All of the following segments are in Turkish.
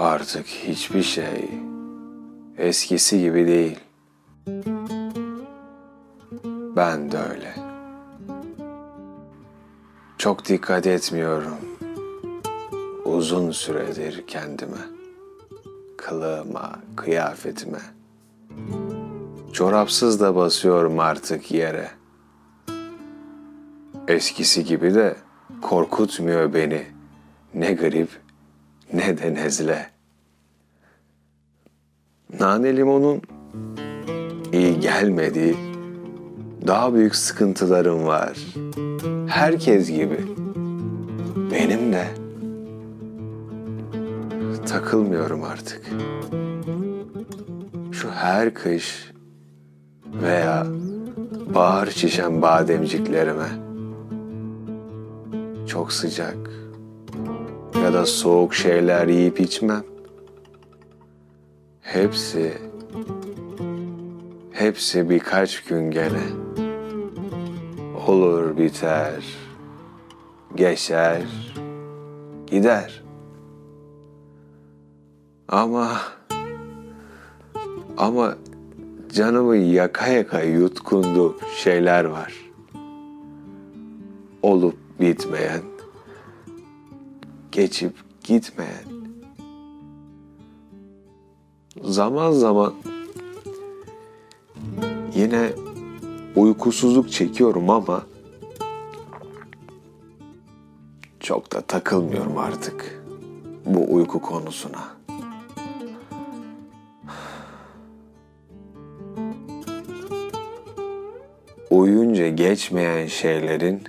Artık hiçbir şey eskisi gibi değil. Ben de öyle. Çok dikkat etmiyorum. Uzun süredir kendime, kılığıma, kıyafetime. Çorapsız da basıyorum artık yere. Eskisi gibi de korkutmuyor beni. Ne grip ne de nezle. Nane limonun iyi gelmediği daha büyük sıkıntılarım var. Herkes gibi. Benim de. Takılmıyorum artık. Şu her kış veya bahar şişen bademciklerime çok sıcak ya da soğuk şeyler yiyip içmem. Hepsi hepsi birkaç gün gene olur biter geçer gider. Ama ama canımı yaka yaka yutkundu şeyler var. Olup bitmeyen, geçip gitmeyen. Zaman zaman yine uykusuzluk çekiyorum ama çok da takılmıyorum artık bu uyku konusuna. Uyuyunca geçmeyen şeylerin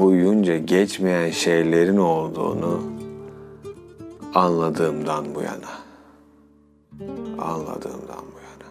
uyuyunca geçmeyen şeylerin olduğunu anladığımdan bu yana. Anladığımdan bu yana.